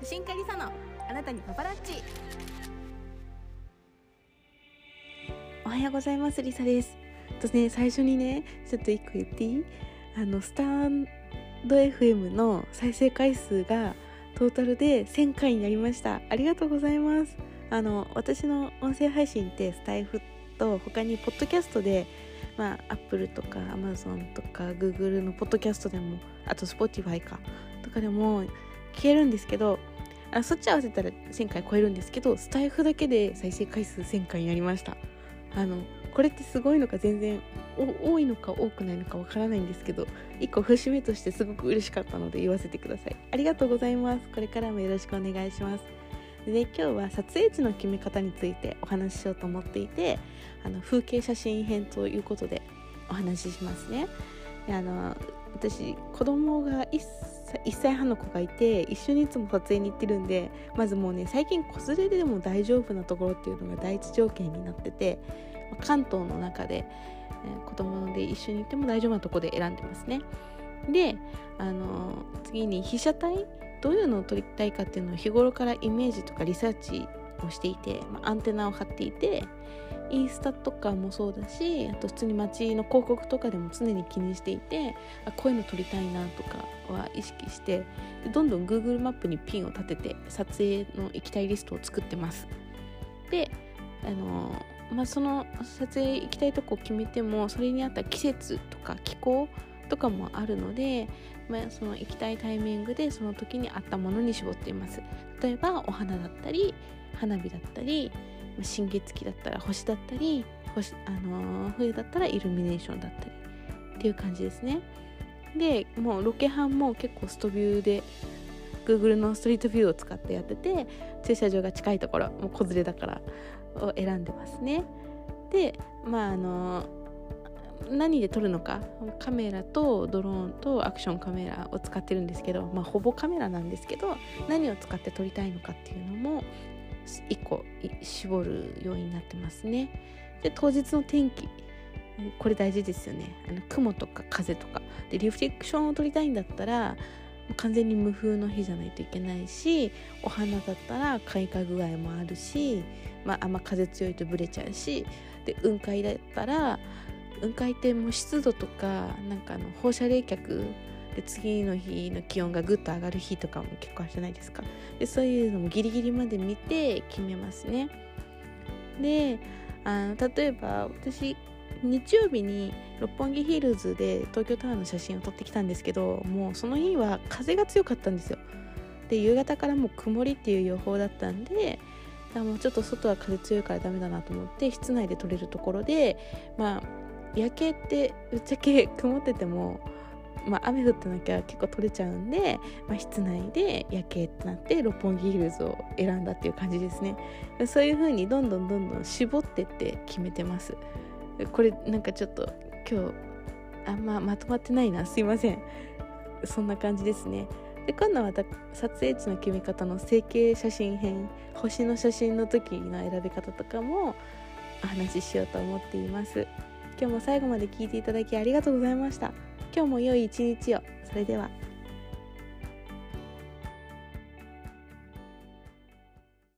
写真家リサのあなたにパパラッチ。おはようございますリサです。とね最初にねちょっと一個言っていい？あのスタンド FM の再生回数がトータルで1000回になりました。ありがとうございます。あの私の音声配信ってスタイフと他にポッドキャストでまあ、Apple とか Amazon とか Google のポッドキャストでもあと Spotify かとかでも聞けるんですけどあそっち合わせたら1000回超えるんですけどスタイフだけで再生回数1000回になりました。あのこれってすごいのか全然多いのか多くないのかわからないんですけど一個節目としてすごく嬉しかったので言わせてください。ありがとうございます。これからもよろしくお願いします。で今日は撮影地の決め方についてお話ししようと思っていてあの風景写真編ということでお話ししますね。であの私子供が 1, 歳1歳半の子がいて一緒にいつも撮影に行ってるんでまずもうね最近子連れでも大丈夫なところっていうのが第一条件になってて関東の中で、えー、子供で一緒に行っても大丈夫なところで選んでますね。であの次に被写体どういうのを撮りたいかっていうのを日頃からイメージとかリサーチをしていて、まあ、アンテナを張っていてインスタとかもそうだしあと普通に街の広告とかでも常に気にしていてあこういうの撮りたいなとかは意識してでどんどん Google マップにピンを立てて撮影の行きたいリストを作ってます。であのまあ、その撮影行きたいとこを決めてもそれに合った季節とか気候とかもあるので、まあ、その行きたいタイミングでその時に合ったものに絞っています例えばお花だったり花火だったり新月期だったら星だったり星、あのー、冬だったらイルミネーションだったりっていう感じですね。でもうロケハンも結構ストビューで Google のストリートビューを使ってやってて駐車場が近いところもう子連れだからを選んでますね。でまああのー何で撮るのかカメラとドローンとアクションカメラを使ってるんですけど、まあ、ほぼカメラなんですけど何を使って撮りたいのかっていうのも1個絞るようになってますね。で当日の天気。これ大事ですよね。あの雲とか風とか。でリフレクションを撮りたいんだったら完全に無風の日じゃないといけないしお花だったら開花具合もあるし、まあ、あんま風強いとブレちゃうしで雲海だったら雲海ってもう湿度とかなんかあの放射冷却で次の日の気温がぐっと上がる日とかも結構あるじゃないですか。でそういうのもギリギリまで見て決めますね。であの例えば私日曜日に六本木ヒルズで東京タワーの写真を撮ってきたんですけどもうその日は風が強かったんですよ。で夕方からもう曇りっていう予報だったんでもうちょっと外は風強いからダメだなと思って室内で撮れるところでまあ夜景ってぶっちゃけ曇ってても、まあ、雨降ってなきゃ結構撮れちゃうんで、まあ、室内で夜景ってなって六本木ヒルズを選んだっていう感じですね。そういう風にどんどんどんどん絞ってって決めてます。これなんかちょっと今日あんままとまってないな。すいません。そんな感じですね。で今度はまた撮影地の決め方の整形写真編星の写真の時の選び方とかもお話ししようと思っています。今日も最後まで聞いていただきありがとうございました。今日も良い一日を。それでは。